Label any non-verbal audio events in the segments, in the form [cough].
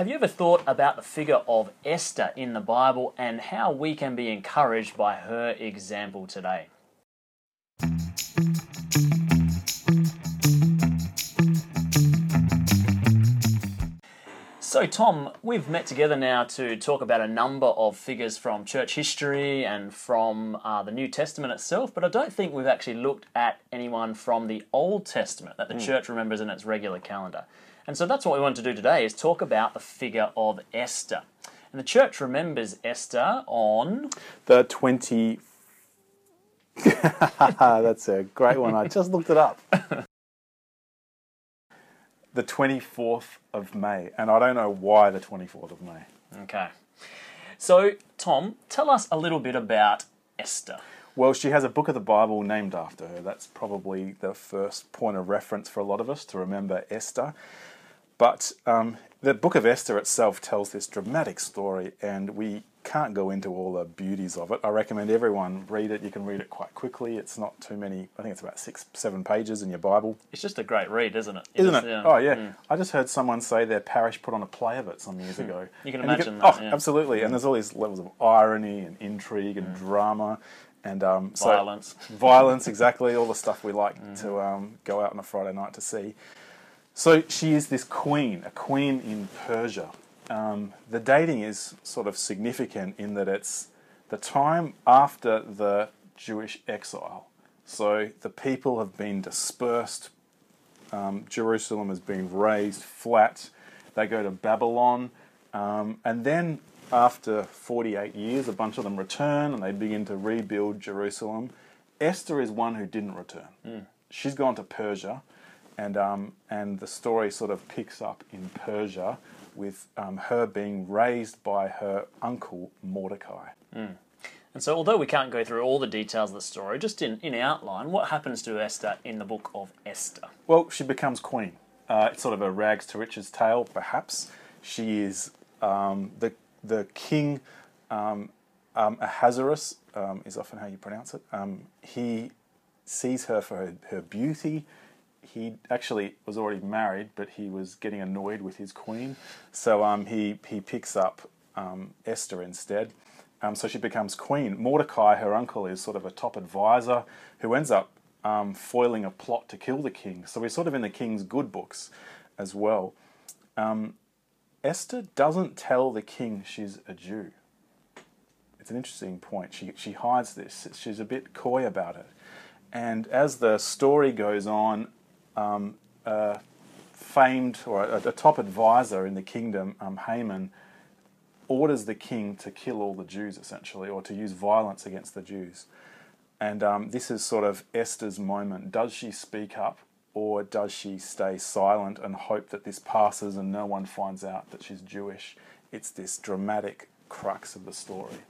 have you ever thought about the figure of Esther in the Bible and how we can be encouraged by her example today? So, Tom, we've met together now to talk about a number of figures from church history and from uh, the New Testament itself, but I don't think we've actually looked at anyone from the Old Testament that the Hmm. church remembers in its regular calendar. And so that's what we want to do today is talk about the figure of Esther. And the church remembers Esther on The 20. [laughs] That's a great one. I just looked it up. [laughs] the 24th of May. And I don't know why the 24th of May. Okay. So, Tom, tell us a little bit about Esther. Well, she has a book of the Bible named after her. That's probably the first point of reference for a lot of us to remember Esther. But um, the book of Esther itself tells this dramatic story, and we can't go into all the beauties of it. I recommend everyone read it. You can read it quite quickly. It's not too many, I think it's about six, seven pages in your Bible. It's just a great read, isn't it? It Isn't is, it? yeah. Oh, yeah. Mm. I just heard someone say their parish put on a play of it some years ago. You can And imagine that, Oh, yeah. absolutely. And there's all these levels of irony and intrigue and drama and um, so- Violence. violence, exactly. All the stuff we like [laughs] to um, go out on a Friday night to see. So she is this queen, a queen in Persia. Um, the dating is sort of significant in that it's the time after the Jewish exile. So the people have been dispersed. Um, Jerusalem has been razed flat. They go to Babylon. Um, and then after 48 years, a bunch of them return and they begin to rebuild Jerusalem. Esther is one who didn't return. She's gone to Persia, and um, and the story sort of picks up in Persia with um, her being raised by her uncle Mordecai. And so, although we can't go through all the details of the story, just in, in outline, what happens to Esther in the book of Esther? Well, she becomes queen. Uh, it's sort of a rags to riches tale, perhaps. She is um, the the king. Um, um, Ahasuerus um, is often how you pronounce it. Um, he sees her for her, her beauty. He actually was already married, but he was getting annoyed with his queen, so um, he he picks up um, Esther instead. Um, so she becomes queen. Mordecai, her uncle, is sort of a top advisor who ends up um, foiling a plot to kill the king. So we're sort of in the king's good books as well. Um, Esther doesn't tell the king she's a Jew. It's an interesting point. She, she hides this, she's a bit coy about it. And as the story goes on, um, a famed or a, a top advisor in the kingdom, um, Haman, orders the king to kill all the Jews essentially, or to use violence against the Jews. And um, this is sort of Esther's moment. Does she speak up, or does she stay silent and hope that this passes and no one finds out that she's Jewish? It's this dramatic crux of the story.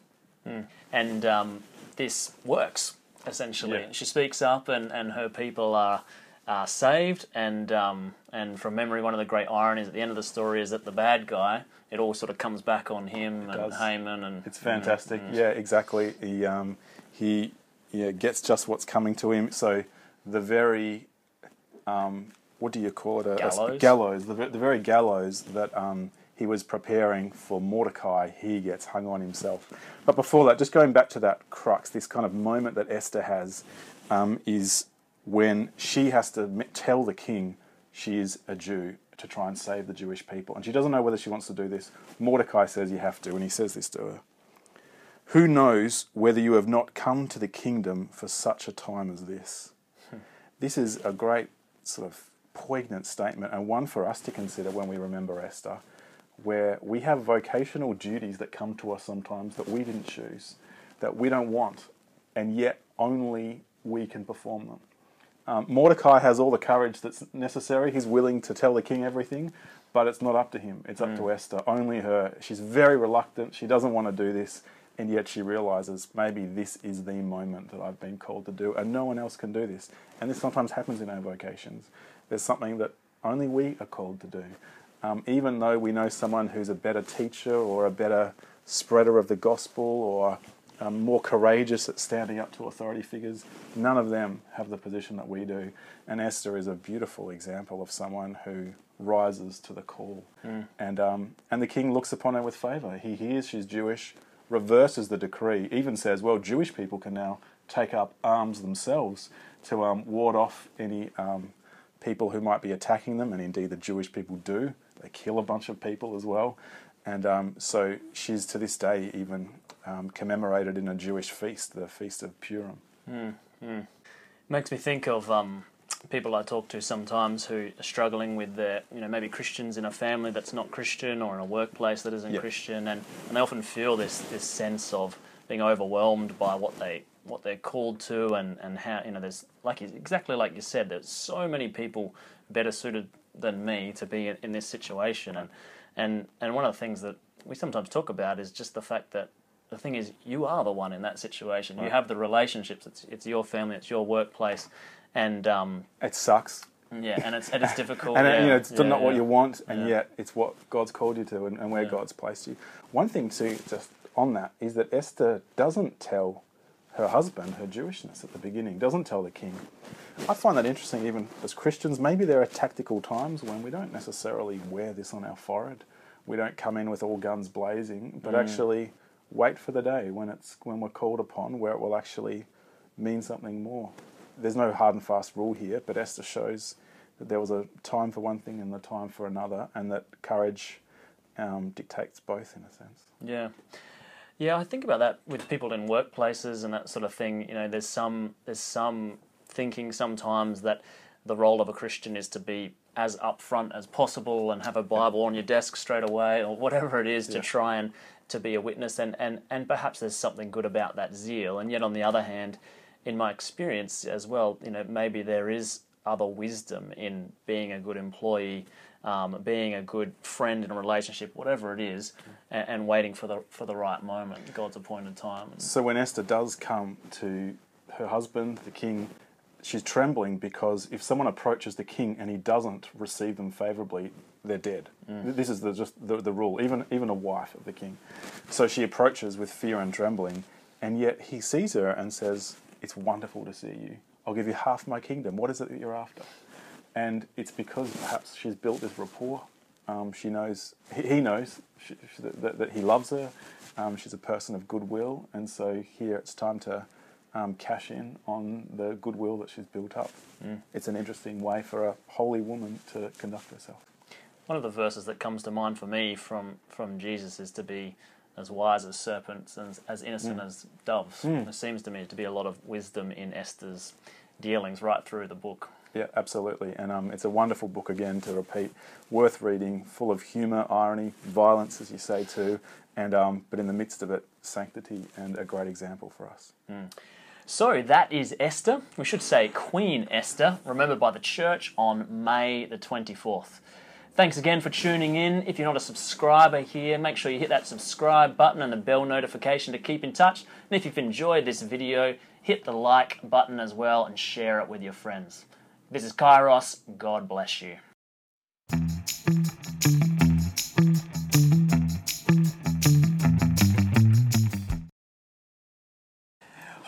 And um, this works, essentially. Yeah. She speaks up, and, and her people are, are saved. And, um, and from memory, one of the great ironies at the end of the story is that the bad guy, it all sort of comes back on him and does. Haman. And It's fantastic. Yeah, exactly. He um, he yeah gets just what's coming to him. So the very um, what do you call it? A, a- Gallows? gallows. The, the very gallows that um, he was preparing for Mordecai, he gets hung on himself. But before that, just going back to that crux, this kind of moment that Esther has um, is when she has to tell the king she is a Jew to try and save the Jewish people. And she doesn't know whether she wants to do this. Mordecai says you have to, and he says this to her. Who knows whether you have not come to the kingdom for such a time as this? Hmm. This is a great sort of poignant statement and one for us to consider when we remember Esther, where we have vocational duties that come to us sometimes that we didn't choose, that we don't want, and yet only we can perform them. Um, Mordecai has all the courage that's necessary. He's willing to tell the king everything, but it's not up to him. It's up to Esther, only her. She's very reluctant. She doesn't want to do this, and yet she realizes maybe this is the moment that I've been called to do, and no one else can do this. And this sometimes happens in our vocations. There's something that only we are called to do. Um, even though we know someone who's a better teacher or a better spreader of the gospel or um, more courageous at standing up to authority figures. None of them have the position that we do. And Esther is a beautiful example of someone who rises to the call. And, um, and the king looks upon her with favour. He hears she's Jewish, reverses the decree, even says, well, Jewish people can now take up arms themselves to um, ward off any um, people who might be attacking them, and indeed the Jewish people do. They kill a bunch of people as well. And um, so she's to this day even um, commemorated in a Jewish feast, the Feast of Purim. Makes me think of um, people I talk to sometimes who are struggling with their, you know, maybe Christians in a family that's not Christian or in a workplace that isn't Yeah. Christian, and, and they often feel this this sense of being overwhelmed by what they what they're called to, and, and how you know there's like exactly like you said, there's so many people better suited than me to be in, in this situation, and and and one of the things that we sometimes talk about is just the fact that the thing is you are the one in that situation. You have the relationships. It's it's your family. It's your workplace, and um, It sucks. yeah, and it's [laughs] and it's difficult. and yeah, you know it's yeah, not what you want, and Yeah. yet it's what God's called you to, and, and where Yeah. God's placed you. One thing too, just on that, is that Esther doesn't tell her husband her Jewishness at the beginning. Doesn't tell the king. I find that interesting, even as Christians. Maybe there are tactical times when we don't necessarily wear this on our forehead. We don't come in with all guns blazing, but actually wait for the day when it's when we're called upon, where it will actually mean something more. There's no hard and fast rule here, but Esther shows that there was a time for one thing and the time for another, and that courage um, dictates both in a sense. Yeah. Yeah, I think about that with people in workplaces and that sort of thing. You know, there's some there's some thinking sometimes that the role of a Christian is to be as upfront as possible and have a Bible on your desk straight away or whatever it is to try and to be a witness and, and, and perhaps there's something good about that zeal. And yet on the other hand, in my experience as well, you know, maybe there is other wisdom in being a good employee, um, being a good friend in a relationship, whatever it is, and, and waiting for the for the right moment, God's appointed time. So when Esther does come to her husband, the king, she's trembling because if someone approaches the king and he doesn't receive them favorably, they're dead. This is the, just the, the rule, even, even a wife of the king. So she approaches with fear and trembling, and yet he sees her and says, It's wonderful to see you. I'll give you half my kingdom. What is it that you're after? And it's because perhaps she's built this rapport. Um, she knows, he, he knows she, she, that, that he loves her. Um, she's a person of goodwill, and so here it's time to um, cash in on the goodwill that she's built up. It's an interesting way for a holy woman to conduct herself. one of the verses that comes to mind for me from from Jesus is to be as wise as serpents and as innocent as doves. There seems to me to be a lot of wisdom in Esther's dealings right through the book. Yeah, absolutely. And um, it's a wonderful book, again, to repeat. Worth reading, full of humour, irony, violence, as you say, too. And, um, but in the midst of it, sanctity and a great example for us. So that is Esther. We should say Queen Esther, remembered by the church on May the 24th. Thanks again for tuning in. If you're not a subscriber here, make sure you hit that subscribe button and the bell notification to keep in touch. And if you've enjoyed this video, hit the like button as well and share it with your friends. This is Kairos. God bless you.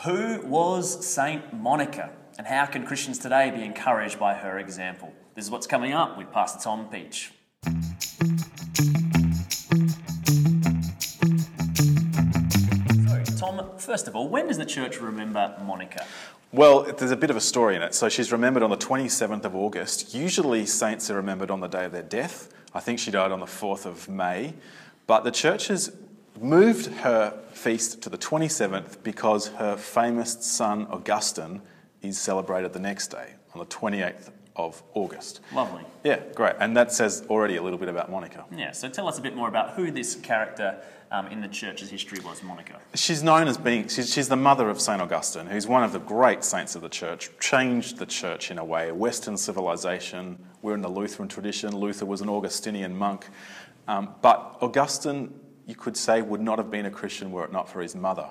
Who was Saint Monica, and how can Christians today be encouraged by her example? This is what's coming up with Pastor Tom Peach. Tom, first of all, when does the church remember Monica? Well, there's a bit of a story in it. So she's remembered on the 27th of August. Usually, saints are remembered on the day of their death. I think she died on the 4th of May. But the church has moved her feast to the 27th because her famous son, Augustine, is celebrated the next day, on the 28th of August. Lovely. Yeah, great. And that says already a little bit about Monica. Yeah, so tell us a bit more about who this character um, in the church's history was, Monica. She's known as being, she's, she's the mother of St. Augustine, who's one of the great saints of the church, changed the church in a way. Western civilization, we're in the Lutheran tradition. Luther was an Augustinian monk. Um, but Augustine, you could say, would not have been a Christian were it not for his mother.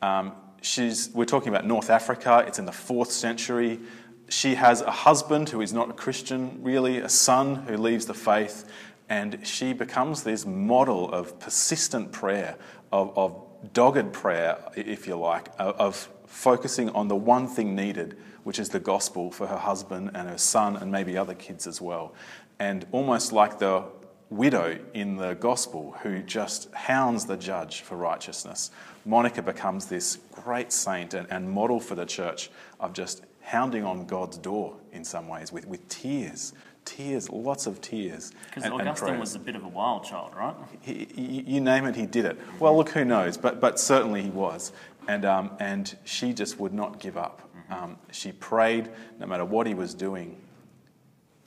Um, she's, we're talking about North Africa, it's in the fourth century. She has a husband who is not a Christian, really, a son who leaves the faith, and she becomes this model of persistent prayer, of, of dogged prayer, if you like, of focusing on the one thing needed, which is the gospel for her husband and her son and maybe other kids as well. And almost like the widow in the gospel who just hounds the judge for righteousness, Monica becomes this great saint and, and model for the church of just hounding on God's door in some ways with, with tears. Tears, lots of tears. Because Augustine was a bit of a wild child, right? he, he- you name it, he did it. Well, look, who knows? But, but certainly he was. And, um, and she just would not give up. Um, she prayed no matter what he was doing.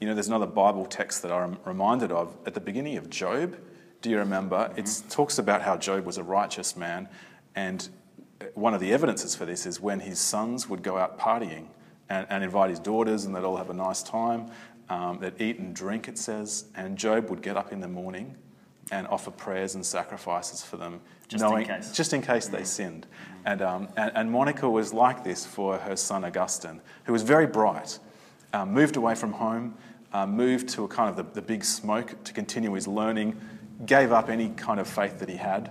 You know, there's another Bible text that I'm reminded of at the beginning of Job. Do you remember? It talks about how Job was a righteous man. And one of the evidences for this is when his sons would go out partying and, and invite his daughters, and they'd all have a nice time. Um, they'd eat and drink, it says. And Job would get up in the morning and offer prayers and sacrifices for them, Just in knowing case. just in case they sinned. And, um, and, and Monica was like this for her son Augustine, who was very bright, um, moved away from home, uh, moved to a kind of the, the big smoke to continue his learning, gave up any kind of faith that he had,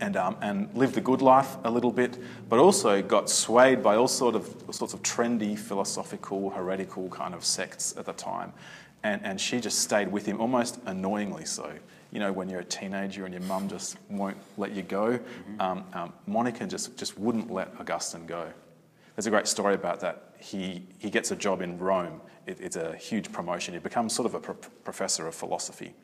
and, um, and lived a good life a little bit, but also got swayed by all sort of all sorts of trendy philosophical, heretical kind of sects at the time. And, and she just stayed with him almost annoyingly so. You know, when you're a teenager and your mum just won't let you go, um, um, Monica just, just wouldn't let Augustine go. There's a great story about that. He, he gets a job in Rome. It, it's a huge promotion. He becomes sort of a pro- professor of philosophy.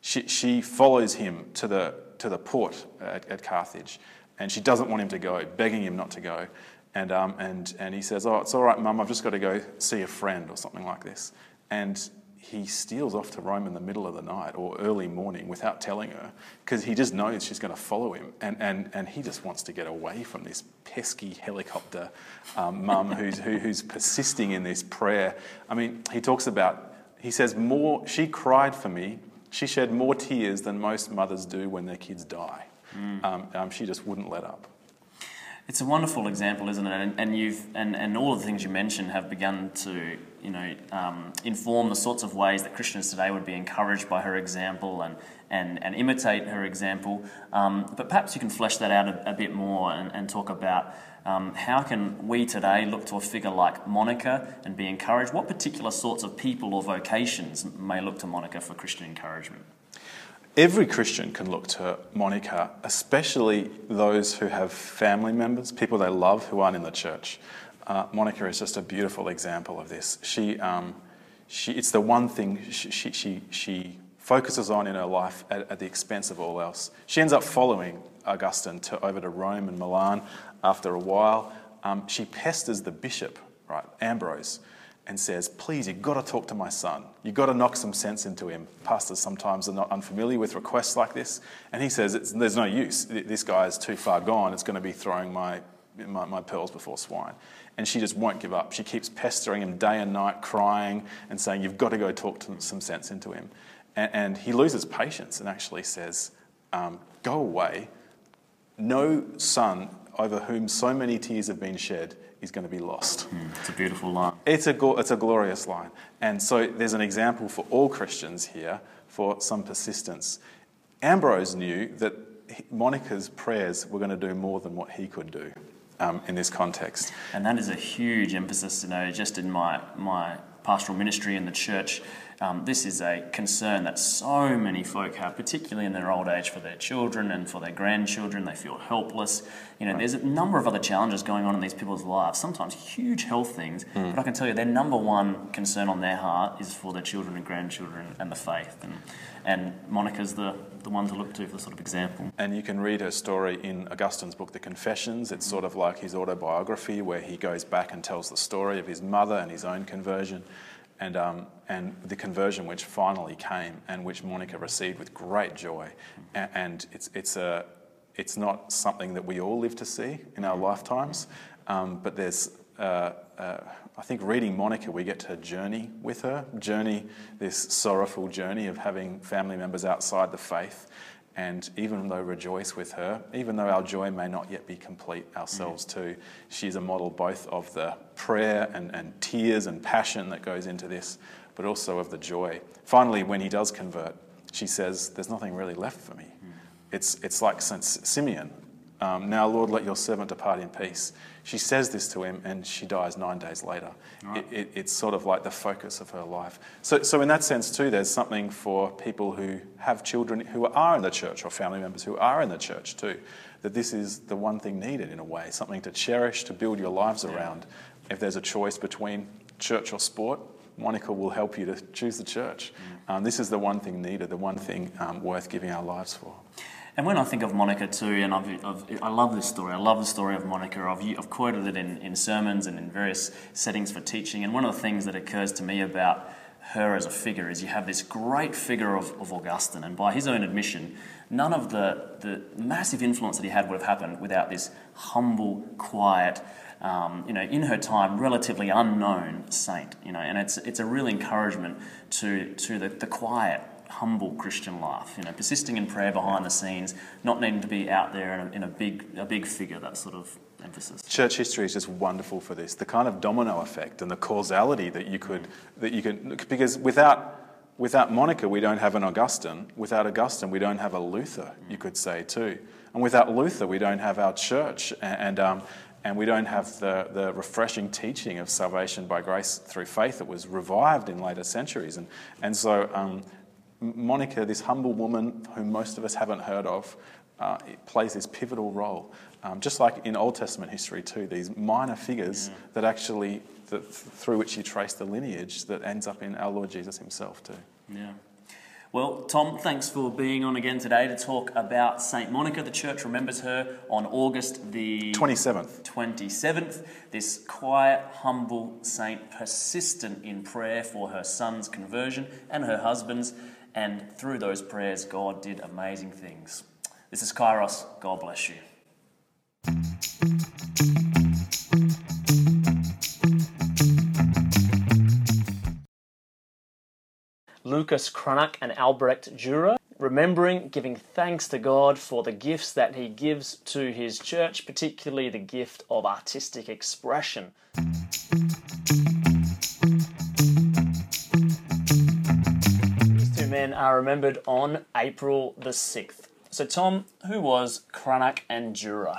She, she follows him to the, to the port at, at Carthage, and she doesn't want him to go, begging him not to go. And, um, and, and he says, Oh, it's all right, Mum, I've just got to go see a friend or something like this. And he steals off to Rome in the middle of the night or early morning without telling her because he just knows she's going to follow him. And, and, and he just wants to get away from this pesky helicopter um, mum who's, who, who's persisting in this prayer. I mean, he talks about, he says, more, she cried for me. She shed more tears than most mothers do when their kids die. Um, um, she just wouldn't let up. It's a wonderful example, isn't it? And, and you've and, and all of the things you mentioned have begun to you know um, inform the sorts of ways that Christians today would be encouraged by her example and and, and imitate her example. Um, but perhaps you can flesh that out a, a bit more and, and talk about um, how can we today look to a figure like Monica and be encouraged. What particular sorts of people or vocations may look to Monica for Christian encouragement? Every Christian can look to Monica, especially those who have family members, people they love who aren't in the church. Uh, Monica is just a beautiful example of this. She, um, she, it's the one thing she, she, she, focuses on in her life at, at the expense of all else. She ends up following Augustine to, over to Rome and Milan after a while. Um, she pesters the bishop, right, Ambrose, and says, Please, you've got to talk to my son. You've got to knock some sense into him. Pastors sometimes are not unfamiliar with requests like this. And he says, There's no use. This guy is too far gone. It's going to be throwing my, my, my pearls before swine. And she just won't give up. She keeps pestering him day and night, crying and saying, You've got to go talk to some sense into him. And, and he loses patience and actually says, um, Go away. No son over whom so many tears have been shed is going to be lost. It's a beautiful line. It's a, go- it's a glorious line. And so there's an example for all Christians here for some persistence. Ambrose knew that Monica's prayers were going to do more than what he could do um, in this context. And that is a huge emphasis to know just in my, my pastoral ministry in the church. Um, this is a concern that so many folk have, particularly in their old age, for their children and for their grandchildren. They feel helpless. You know, there's a number of other challenges going on in these people's lives, sometimes huge health things. But I can tell you, their number one concern on their heart is for their children and grandchildren and the faith. And, and Monica's the, the one to look to for the sort of example. And you can read her story in Augustine's book, The Confessions. It's sort of like his autobiography, where he goes back and tells the story of his mother and his own conversion, and, um, and the conversion which finally came and which Monica received with great joy. A- And it's, it's, a, it's not something that we all live to see in our lifetimes, um, but there's uh, uh, I think reading Monica, we get to journey with her, journey this sorrowful journey of having family members outside the faith, and even though rejoice with her, even though our joy may not yet be complete ourselves mm. too, she's a model both of the prayer and, and tears and passion that goes into this, but also of the joy. Finally, when he does convert, she says, There's nothing really left for me. Mm. It's, it's like St. Simeon Um, now, Lord, let your servant depart in peace. She says this to him, and she dies nine days later. It, it, it's sort of like the focus of her life. So, so, in that sense, too, there's something for people who have children who are in the church or family members who are in the church, too. That this is the one thing needed in a way, something to cherish, to build your lives around. If there's a choice between church or sport, Monica will help you to choose the church. Um, this is the one thing needed, the one thing um, worth giving our lives for. And when I think of Monica too, and I've, I've, i love this story, I love the story of Monica. I've, I've quoted it in, in sermons and in various settings for teaching. And one of the things that occurs to me about her as a figure is you have this great figure of, of Augustine, and by his own admission, none of the, the massive influence that he had would have happened without this humble, quiet, um, you know, in her time, relatively unknown saint. You know, and it's it's a real encouragement to to the, the quiet, humble Christian life. You know, persisting in prayer behind the scenes, not needing to be out there in a, in a big a big figure. That sort of emphasis. Church history is just wonderful for this. The kind of domino effect and the causality that you could that you can because without without Monica we don't have an Augustine. Without Augustine we don't have a Luther. You could say too. And without Luther we don't have our church. And, and um, and we don't have the, the refreshing teaching of salvation by grace through faith that was revived in later centuries. And, and so, um, Monica, this humble woman whom most of us haven't heard of, uh, plays this pivotal role. Um, just like in Old Testament history, too, these minor figures yeah. that actually, that, through which you trace the lineage that ends up in our Lord Jesus himself, too. Yeah. Well, Tom, thanks for being on again today to talk about St. Monica. The church remembers her on August the 27th. 27th. This quiet, humble saint, persistent in prayer for her son's conversion and her husband's, and through those prayers, God did amazing things. This is Kairos. God bless you. Lucas Cranach and Albrecht Dürer, remembering, giving thanks to God for the gifts that He gives to His church, particularly the gift of artistic expression. Men are remembered on April the 6th. So, Tom, who was Cranach and Dürer?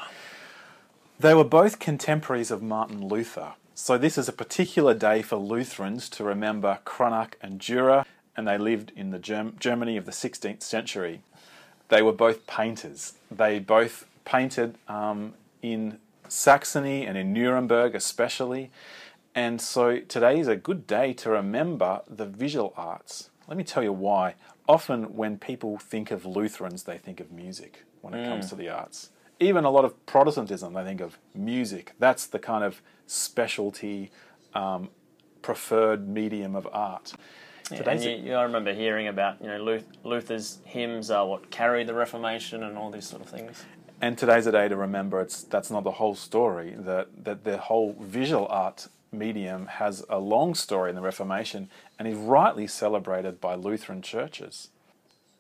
They were both contemporaries of Martin Luther. So, this is a particular day for Lutherans to remember Cranach and Dürer and they lived in the Germ- Germany of the 16th century. They were both painters. They both painted um, in Saxony and in Nuremberg, especially. And so today is a good day to remember the visual arts. Let me tell you why. Often, when people think of Lutherans, they think of music when it mm. comes to the arts. Even a lot of Protestantism, they think of music. That's the kind of specialty, um, preferred medium of art. Yeah, you, you, I remember hearing about you know Luther's hymns are what carried the Reformation and all these sort of things. And today's a day to remember it's that's not the whole story. That that the whole visual art medium has a long story in the Reformation and is rightly celebrated by Lutheran churches.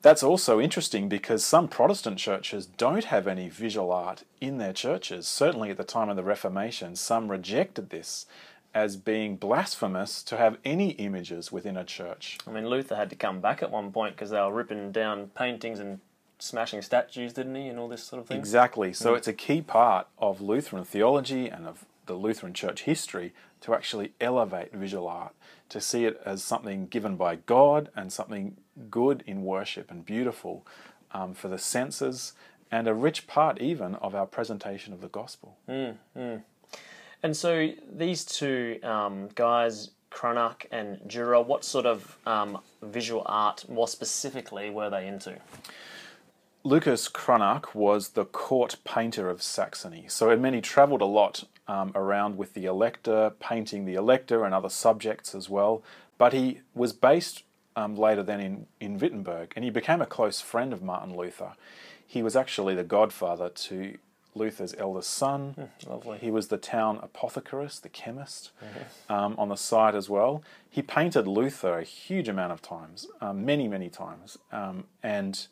That's also interesting because some Protestant churches don't have any visual art in their churches. Certainly at the time of the Reformation, some rejected this as being blasphemous to have any images within a church. I mean, Luther had to come back at one point because they were ripping down paintings and smashing statues, didn't he, and all this sort of thing? Exactly. So mm. it's a key part of Lutheran theology and of the Lutheran church history to actually elevate visual art, to see it as something given by God and something good in worship and beautiful um, for the senses and a rich part even of our presentation of the gospel. Mm, mm. And so these two um, guys, Cranach and Dürer, what sort of um, visual art more specifically were they into? Lucas Cranach was the court painter of Saxony. So he travelled a lot um, around with the elector, painting the elector and other subjects as well. But he was based um, later then in, in Wittenberg, and he became a close friend of Martin Luther. He was actually the godfather to Luther's eldest son. Mm, lovely. He was the town apothecarist, the chemist, mm-hmm. um, on the site as well. He painted Luther a huge amount of times, um, many, many times. Um, and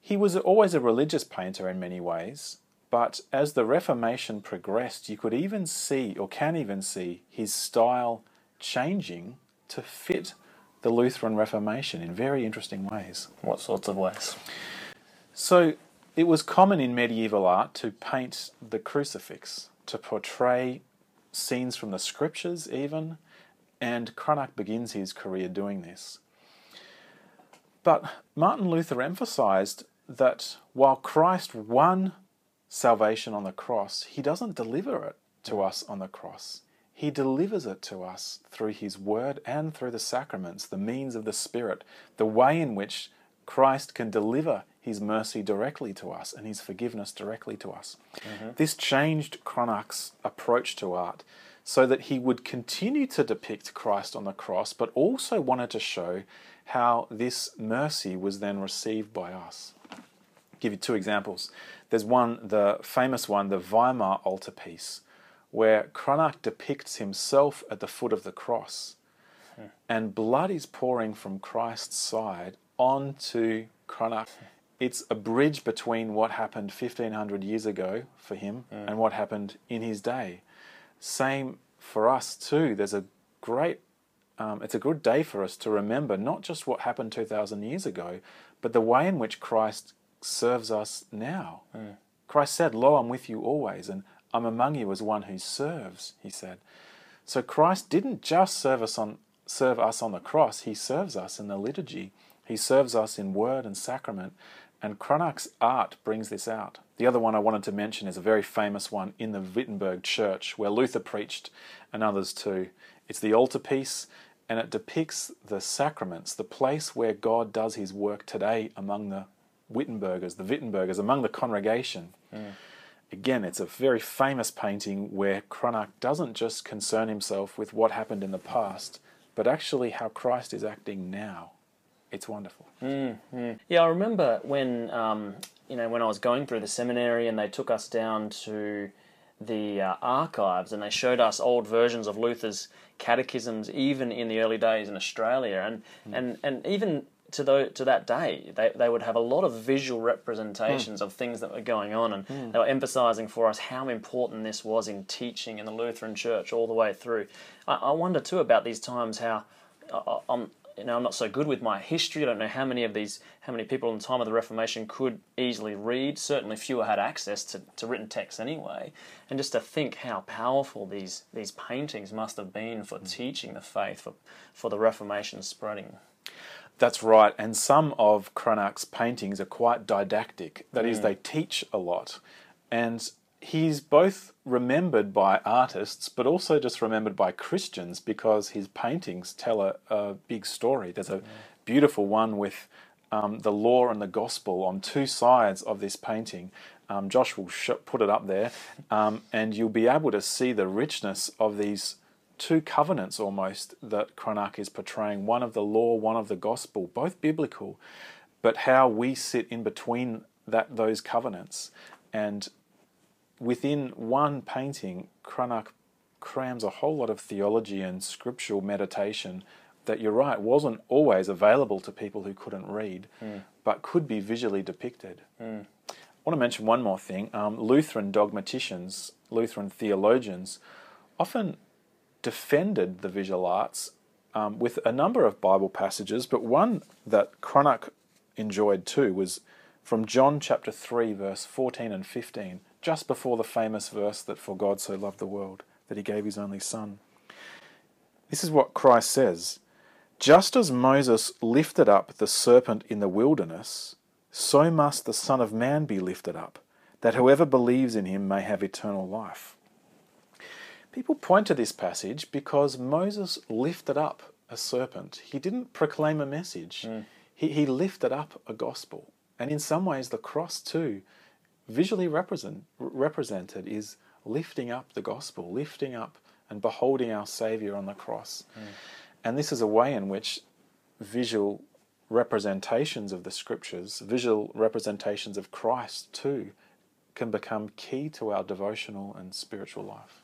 he was always a religious painter in many ways. But as the Reformation progressed, you could even see, or can even see, his style changing to fit the Lutheran Reformation in very interesting ways. What sorts of ways? So, It was common in medieval art to paint the crucifix, to portray scenes from the scriptures, even, and Cranach begins his career doing this. But Martin Luther emphasized that while Christ won salvation on the cross, he doesn't deliver it to us on the cross. He delivers it to us through his word and through the sacraments, the means of the Spirit, the way in which Christ can deliver his mercy directly to us and his forgiveness directly to us. Mm-hmm. This changed Cranach's approach to art so that he would continue to depict Christ on the cross, but also wanted to show how this mercy was then received by us. Give you two examples. There's one, the famous one, the Weimar altarpiece, where Cranach depicts himself at the foot of the cross, hmm. and blood is pouring from Christ's side onto Cranach. It's a bridge between what happened 1500 years ago for him mm. and what happened in his day. Same for us too. There's a great, um, it's a good day for us to remember not just what happened 2,000 years ago, but the way in which Christ serves us now. Mm. Christ said, Lo, I'm with you always, and I'm among you as one who serves, he said. So Christ didn't just serve us on serve us on the cross, he serves us in the liturgy. He serves us in word and sacrament, and Cranach's art brings this out. The other one I wanted to mention is a very famous one in the Wittenberg church where Luther preached and others too. It's the altarpiece and it depicts the sacraments, the place where God does his work today among the Wittenbergers, the Wittenbergers, among the congregation. Mm. Again, it's a very famous painting where Cranach doesn't just concern himself with what happened in the past, but actually how Christ is acting now it's wonderful. Mm, mm. Yeah, I remember when um, you know when I was going through the seminary and they took us down to the uh, archives and they showed us old versions of Luther's catechisms, even in the early days in Australia, and mm. and and even to the, to that day, they, they would have a lot of visual representations mm. of things that were going on, and mm. they were emphasizing for us how important this was in teaching in the Lutheran Church all the way through. I, I wonder too about these times how I, I'm you know, I'm not so good with my history. I don't know how many of these, how many people in the time of the Reformation could easily read. Certainly, fewer had access to, to written texts anyway. And just to think how powerful these these paintings must have been for mm. teaching the faith, for for the Reformation spreading. That's right, and some of Cranach's paintings are quite didactic. That mm. is, they teach a lot, and he's both remembered by artists but also just remembered by Christians because his paintings tell a, a big story. There's a beautiful one with um, the law and the gospel on two sides of this painting. Um, Josh will sh- put it up there, um, and you'll be able to see the richness of these two covenants almost that Cranach is portraying one of the law, one of the gospel, both biblical, but how we sit in between that those covenants. And within one painting, Cranach crams a whole lot of theology and scriptural meditation that you're right wasn't always available to people who couldn't read, mm. but could be visually depicted. Mm. I want to mention one more thing. Um, Lutheran dogmaticians, Lutheran theologians, often defended the visual arts um, with a number of Bible passages, but one that Cranach enjoyed too was from John chapter 3, verse 14 and 15 just before the famous verse that for God so loved the world that he gave his only Son. This is what Christ says Just as Moses lifted up the serpent in the wilderness, so must the Son of Man be lifted up, that whoever believes in him may have eternal life. People point to this passage because Moses lifted up a serpent. He didn't proclaim a message, mm. he, he lifted up a gospel. And in some ways, the cross too visually represent, represented is lifting up the gospel, lifting up and beholding our Saviour on the cross. Mm. And this is a way in which visual representations of the scriptures, visual representations of Christ too, can become key to our devotional and spiritual life.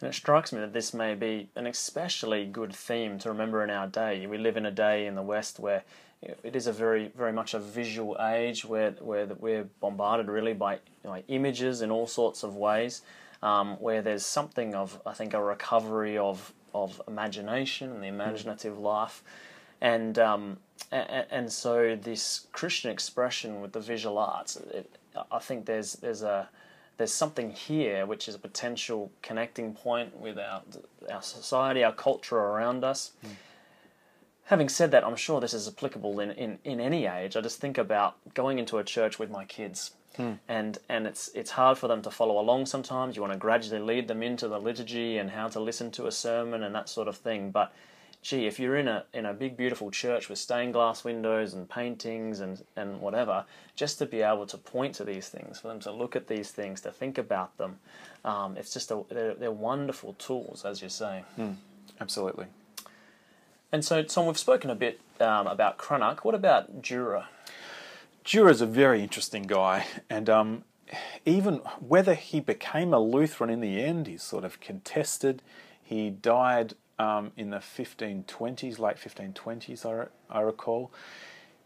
And it strikes me that this may be an especially good theme to remember in our day. We live in a day in the West where it is a very very much a visual age where where we're bombarded really by images in all sorts of ways um, where there's something of I think a recovery of of imagination and the imaginative life and um, and, and so this Christian expression with the visual arts, it, I think there's there's a there's something here which is a potential connecting point with our our society, our culture around us. Mm. Having said that, I'm sure this is applicable in, in, in any age. I just think about going into a church with my kids. Hmm. And and it's it's hard for them to follow along sometimes. You want to gradually lead them into the liturgy and how to listen to a sermon and that sort of thing. But gee, if you're in a in a big beautiful church with stained glass windows and paintings and and whatever, just to be able to point to these things, for them to look at these things, to think about them, um, it's just a, they're, they're, wonderful tools, as you say. Mm, absolutely. And so, Tom, we've spoken a bit um, about Cranach. What about Dürer? Dürer's a very interesting guy, and um, even whether he became a Lutheran in the end, he's sort of contested. He died um, in the 1520s, late 1520s, I, I recall.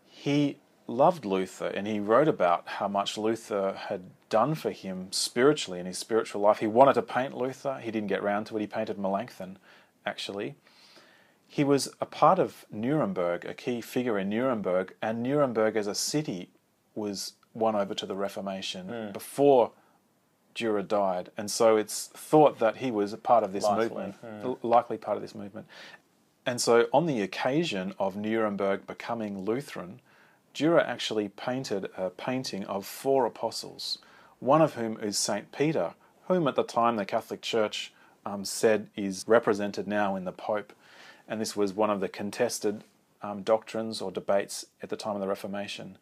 He loved Luther and he wrote about how much Luther had done for him spiritually in his spiritual life. He wanted to paint Luther, he didn't get round to it. He painted Melanchthon, actually. He was a part of Nuremberg, a key figure in Nuremberg, and Nuremberg as a city was won over to the Reformation mm. before Dürer died, and so it's thought that he was a part of this likely, movement, yeah. likely part of this movement. And so, on the occasion of Nuremberg becoming Lutheran, Durer actually painted a painting of four apostles, one of whom is Saint Peter, whom at the time the Catholic Church um, said is represented now in the Pope. And this was one of the contested um, doctrines or debates at the time of the Reformation.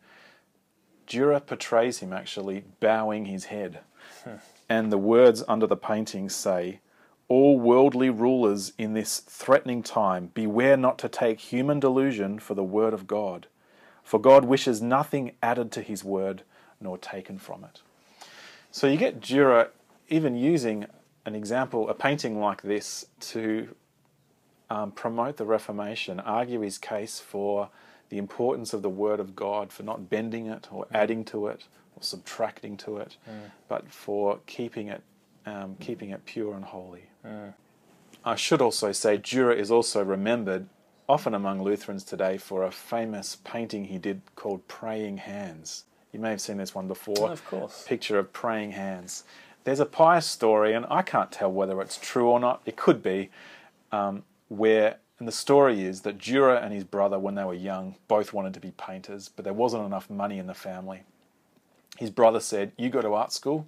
Durer portrays him actually bowing his head. And the words under the painting say, All worldly rulers in this threatening time, beware not to take human delusion for the word of God. For God wishes nothing added to his word nor taken from it. So you get Dürer even using an example, a painting like this, to um, promote the Reformation, argue his case for the importance of the Word of God, for not bending it or adding to it or subtracting to it, mm. but for keeping it, um, keeping it pure and holy. Mm. I should also say Durer is also remembered often among Lutherans today for a famous painting he did called Praying Hands. You may have seen this one before. Of course. Picture of praying hands. There's a pious story, and I can't tell whether it's true or not. It could be, um, where and the story is that Durer and his brother, when they were young, both wanted to be painters, but there wasn't enough money in the family. His brother said, You go to art school,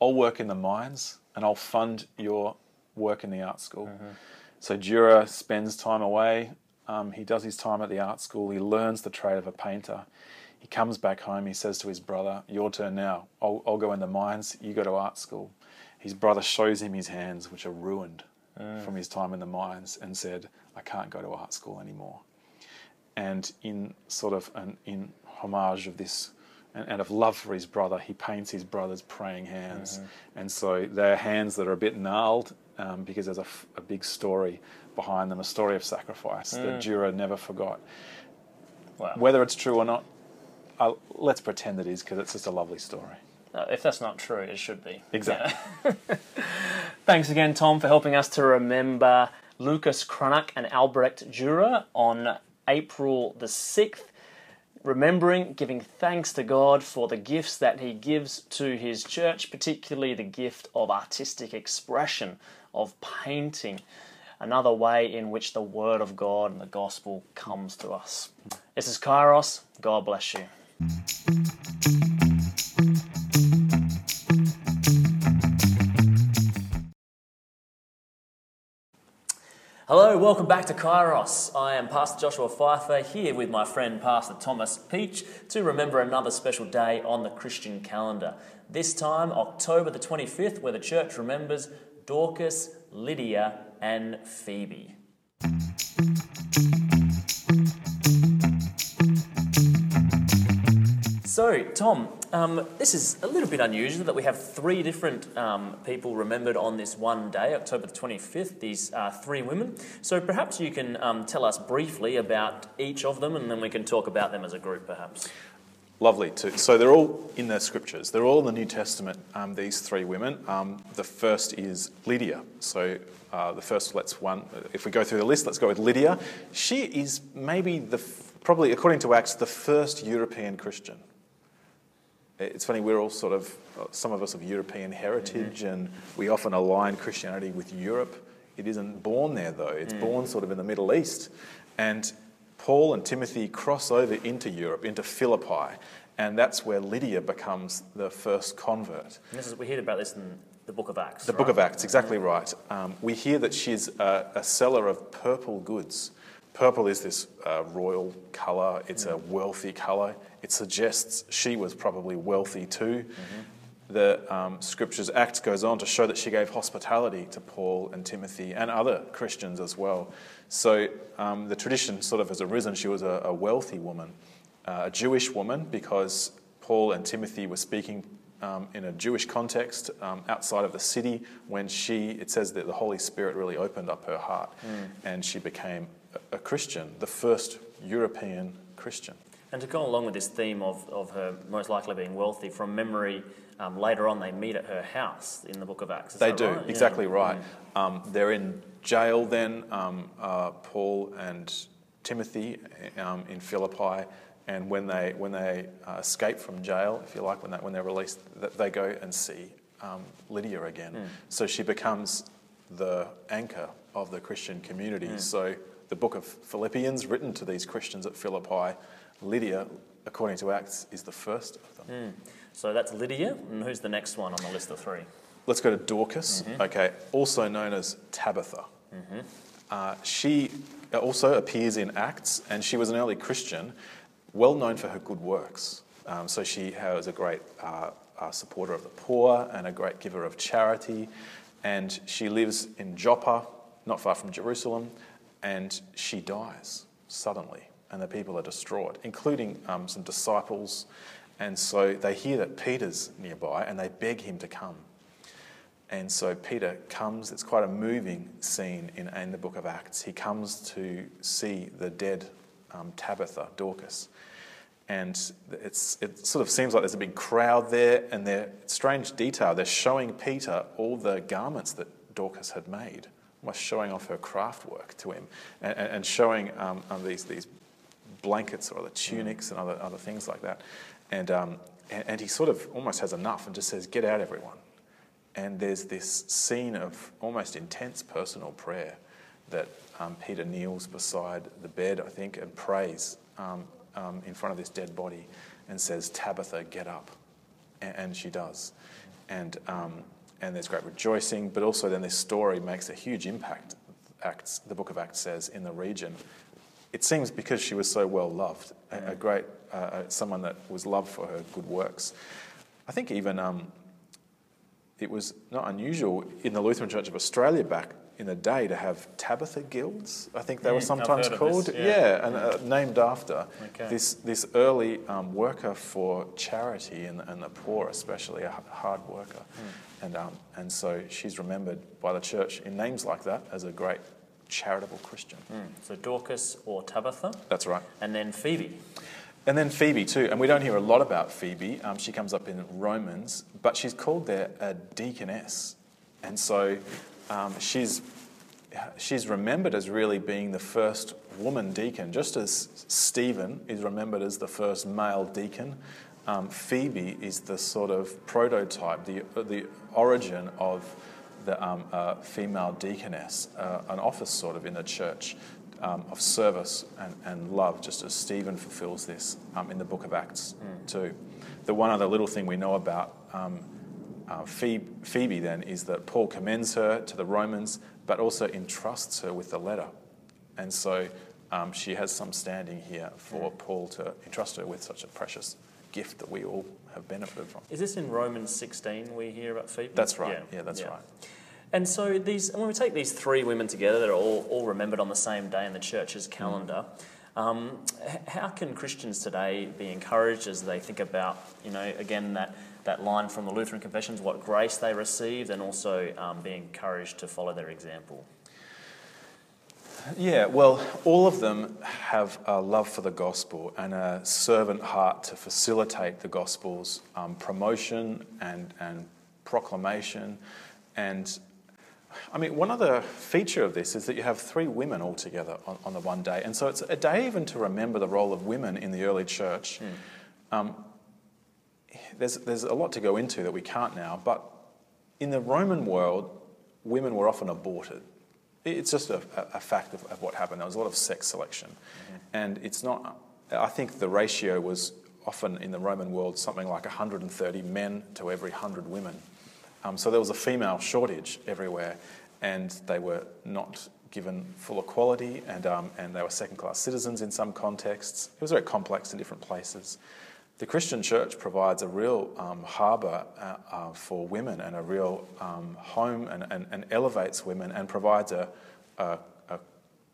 I'll work in the mines, and I'll fund your work in the art school. Mm-hmm. So Dürer spends time away. Um, he does his time at the art school. He learns the trade of a painter. He comes back home. He says to his brother, Your turn now. I'll, I'll go in the mines. You go to art school. His brother shows him his hands, which are ruined mm. from his time in the mines, and said, I can't go to art school anymore. And in sort of an in homage of this and out of love for his brother, he paints his brother's praying hands. Mm-hmm. And so they're hands that are a bit gnarled um, because there's a, f- a big story behind them, a story of sacrifice mm. that Dürer never forgot. Wow. Whether it's true or not, I'll, let's pretend it is because it's just a lovely story. Uh, if that's not true, it should be. Exactly. Yeah. [laughs] Thanks again, Tom, for helping us to remember Lucas Cranach and Albrecht Dürer on April the 6th remembering, giving thanks to God for the gifts that He gives to His church, particularly the gift of artistic expression, of painting, another way in which the Word of God and the Gospel comes to us. This is Kairos. God bless you. Hello, welcome back to Kairos. I am Pastor Joshua Pfeiffer here with my friend Pastor Thomas Peach to remember another special day on the Christian calendar. This time, October the 25th, where the church remembers Dorcas, Lydia, and Phoebe. So, Tom, um, this is a little bit unusual that we have three different um, people remembered on this one day, October the 25th, these uh, three women. So perhaps you can um, tell us briefly about each of them and then we can talk about them as a group, perhaps. Lovely, too. So they're all in the scriptures. They're all in the New Testament, um, these three women. Um, the first is Lydia. So uh, the first, let's one, if we go through the list, let's go with Lydia. She is maybe the probably, according to Acts, the first European Christian. It's funny, we're all sort of, uh, some of us of European heritage, mm-hmm. and we often align Christianity with Europe. It isn't born there, though. It's mm. born sort of in the Middle East. And Paul and Timothy cross over into Europe, into Philippi, and that's where Lydia becomes the first convert. Is, we hear about this in the book of Acts. The Book of Acts, exactly mm-hmm. right. Um, we hear that she's a, a seller of purple goods. Purple is this uh, royal colour, it's a mm. wealthy colour. It suggests she was probably wealthy too. The um, scriptures, Acts goes on to show that she gave hospitality to Paul and Timothy and other Christians as well. So um, the tradition sort of has arisen. She was a, a wealthy woman, uh, a Jewish woman, because Paul and Timothy were speaking um, in a Jewish context um, outside of the city when she, it says that the Holy Spirit really opened up her heart and she became a Christian, the first European Christian. And to go along with this theme of, of her most likely being wealthy, from memory, um, later on they meet at her house in the book of Acts. Is They do, right? Yeah. exactly right. Um, they're in jail then, um, uh, Paul and Timothy um, in Philippi, and when they when they uh, escape from jail, if you like, when they, when they're released, they go and see um, Lydia again. Hmm. So she becomes the anchor of the Christian community. Hmm. So the book of Philippians, written to these Christians at Philippi, Lydia, according to Acts, is the first of them. So that's Lydia, and who's the next one on the list of three? Let's go to Dorcas, okay, also known as Tabitha. Uh, she also appears in Acts, and she was an early Christian, well known for her good works. Um, so she was a great uh, uh, supporter of the poor and a great giver of charity. And she lives in Joppa, not far from Jerusalem, and she dies suddenly, and the people are distraught, including um, some disciples. And so they hear that Peter's nearby, and they beg him to come. And so Peter comes, it's quite a moving scene in, in the book of Acts. He comes to see the dead um, Tabitha, Dorcas. And it's, it sort of seems like there's a big crowd there, and they're strange detail. They're showing Peter all the garments that Dorcas had made, almost showing off her craft work to him, and, and showing um, these, these blankets or other tunics and other, other things like that. And, um, and, and he sort of almost has enough and just says, Get out, everyone. And there's this scene of almost intense personal prayer that um, Peter kneels beside the bed, I think, and prays um, um, in front of this dead body and says, Tabitha, get up. And, and she does. And, um, and there's great rejoicing, but also then this story makes a huge impact, Acts, the book of Acts says, in the region. It seems because she was so well loved, a, a great, uh, uh, someone that was loved for her good works. I think even um, it was not unusual in the Lutheran Church of Australia back in the day to have Tabitha guilds. I think they were Mm, sometimes called. this, yeah. yeah. and uh, named after Okay. this this early um, worker for charity and, and the poor, especially a hard worker. Hmm. And um, and so she's remembered by the church in names like that as a great charitable Christian. Hmm. So Dorcas or Tabitha, That's right. and then Phoebe. And then Phoebe, too. And we don't hear a lot about Phoebe. Um, she comes up in Romans, but she's called there a deaconess. And so um, she's, she's remembered as really being the first woman deacon, just as Stephen is remembered as the first male deacon. Um, Phoebe is the sort of prototype, the, the origin of the um, uh, female deaconess, uh, an office sort of in the church um, of service and, and love, just as Stephen fulfills this um, in the book of Acts too. The one other little thing we know about um, uh, Phoebe, Phoebe then is that Paul commends her to the Romans, but also entrusts her with the letter. And so um, she has some standing here for Paul to entrust her with such a precious gift that we all have benefited from. Is this in Romans 16 we hear about Phoebe? That's right. Yeah, that's right. And so these, when we take these three women together that are all, all remembered on the same day in the church's calendar, um, how can Christians today be encouraged as they think about, you know, again that, that line from the Lutheran Confessions, what grace they received, and also um, be encouraged to follow their example? Yeah, well, all of them have a love for the gospel and a servant heart to facilitate the gospel's um, promotion and, and proclamation. And I mean, one other feature of this is that you have three women all together on, on the one day. And so it's a day even to remember the role of women in the early church. Um, there's, there's a lot to go into that we can't now, but in the Roman world, women were often aborted. It's just a, a fact of, of, what happened. There was a lot of sex selection. Mm-hmm. And it's not, I think the ratio was often in the Roman world something like 130 men to every 100 women. Um, so there was a female shortage everywhere, and they were not given full equality, and, um, and they were second class citizens in some contexts. It was very complex in different places. The Christian church provides a real um, harbour uh, uh, for women and a real um, home and, and, and, elevates women and provides a, a, a,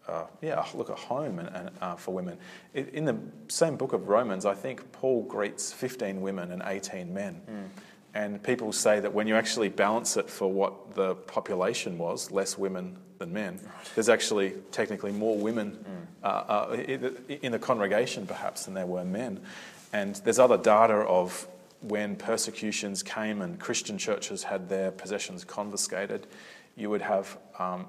a yeah, look, a home and, and uh, for women. In the same book of Romans, I think Paul greets 15 women and 18 men. Mm. And people say that when you actually balance it for what the population was, less women than men, there's actually technically more women mm. uh, uh, in the congregation perhaps than there were men. And there's other data of when persecutions came and Christian churches had their possessions confiscated, you would have um,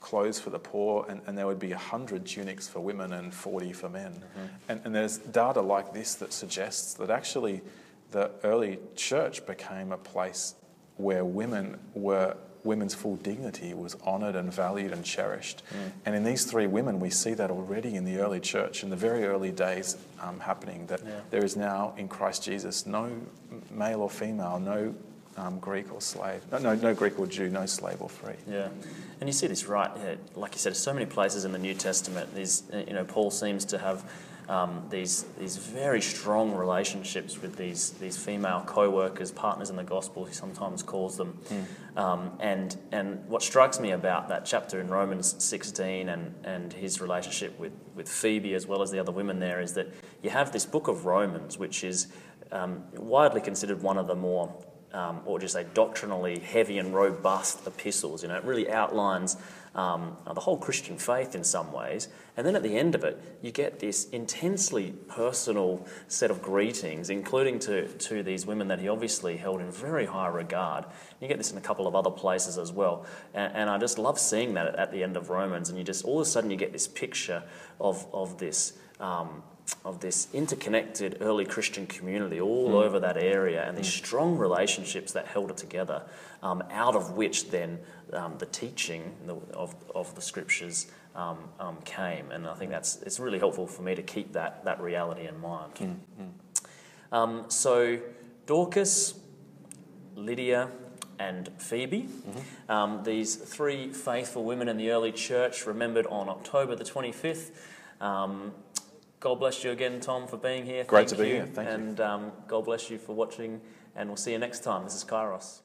clothes for the poor, and, and, there would be 100 tunics for women and 40 for men. Mm-hmm. And, and there's data like this that suggests that actually the early church became a place where women were women's full dignity was honoured and valued and cherished. Mm. And in these three women, we see that already in the early church, in the very early days um, happening, that yeah. there is now in Christ Jesus no male or female, no um, Greek or slave, no, no, no, Greek or Jew, no slave or free. Yeah, and you see this right, here. like you said, so many places in the New Testament. These, you know, Paul seems to have um, these these very strong relationships with these these female co-workers, partners in the gospel. He sometimes calls them, mm. um, and and what strikes me about that chapter in Romans 16 and and his relationship with with Phoebe as well as the other women there is that you have this book of Romans, which is um, widely considered one of the more um, or just say doctrinally heavy and robust epistles. You know, it really outlines um, the whole Christian faith in some ways. And then at the end of it, you get this intensely personal set of greetings, including to, to these women that he obviously held in very high regard. You get this in a couple of other places as well. And, and I just love seeing that at, at, the end of Romans. And you just, all of a sudden, you get this picture of, of this. Um, of this interconnected early Christian community all mm. over that area and these mm. strong relationships that held it together, um, out of which then um, the teaching of, of the scriptures um, um, came. And I think that's it's really helpful for me to keep that, that reality in mind. Mm. mm. so, Dorcas, Lydia, and Phoebe. Mm-hmm. Um, these three faithful women in the early church remembered on October the 25th. Um, God bless you again, Tom, for being here. Great Thank to be here. Thank and, you. And um, God bless you for watching, and we'll see you next time. This is Kairos.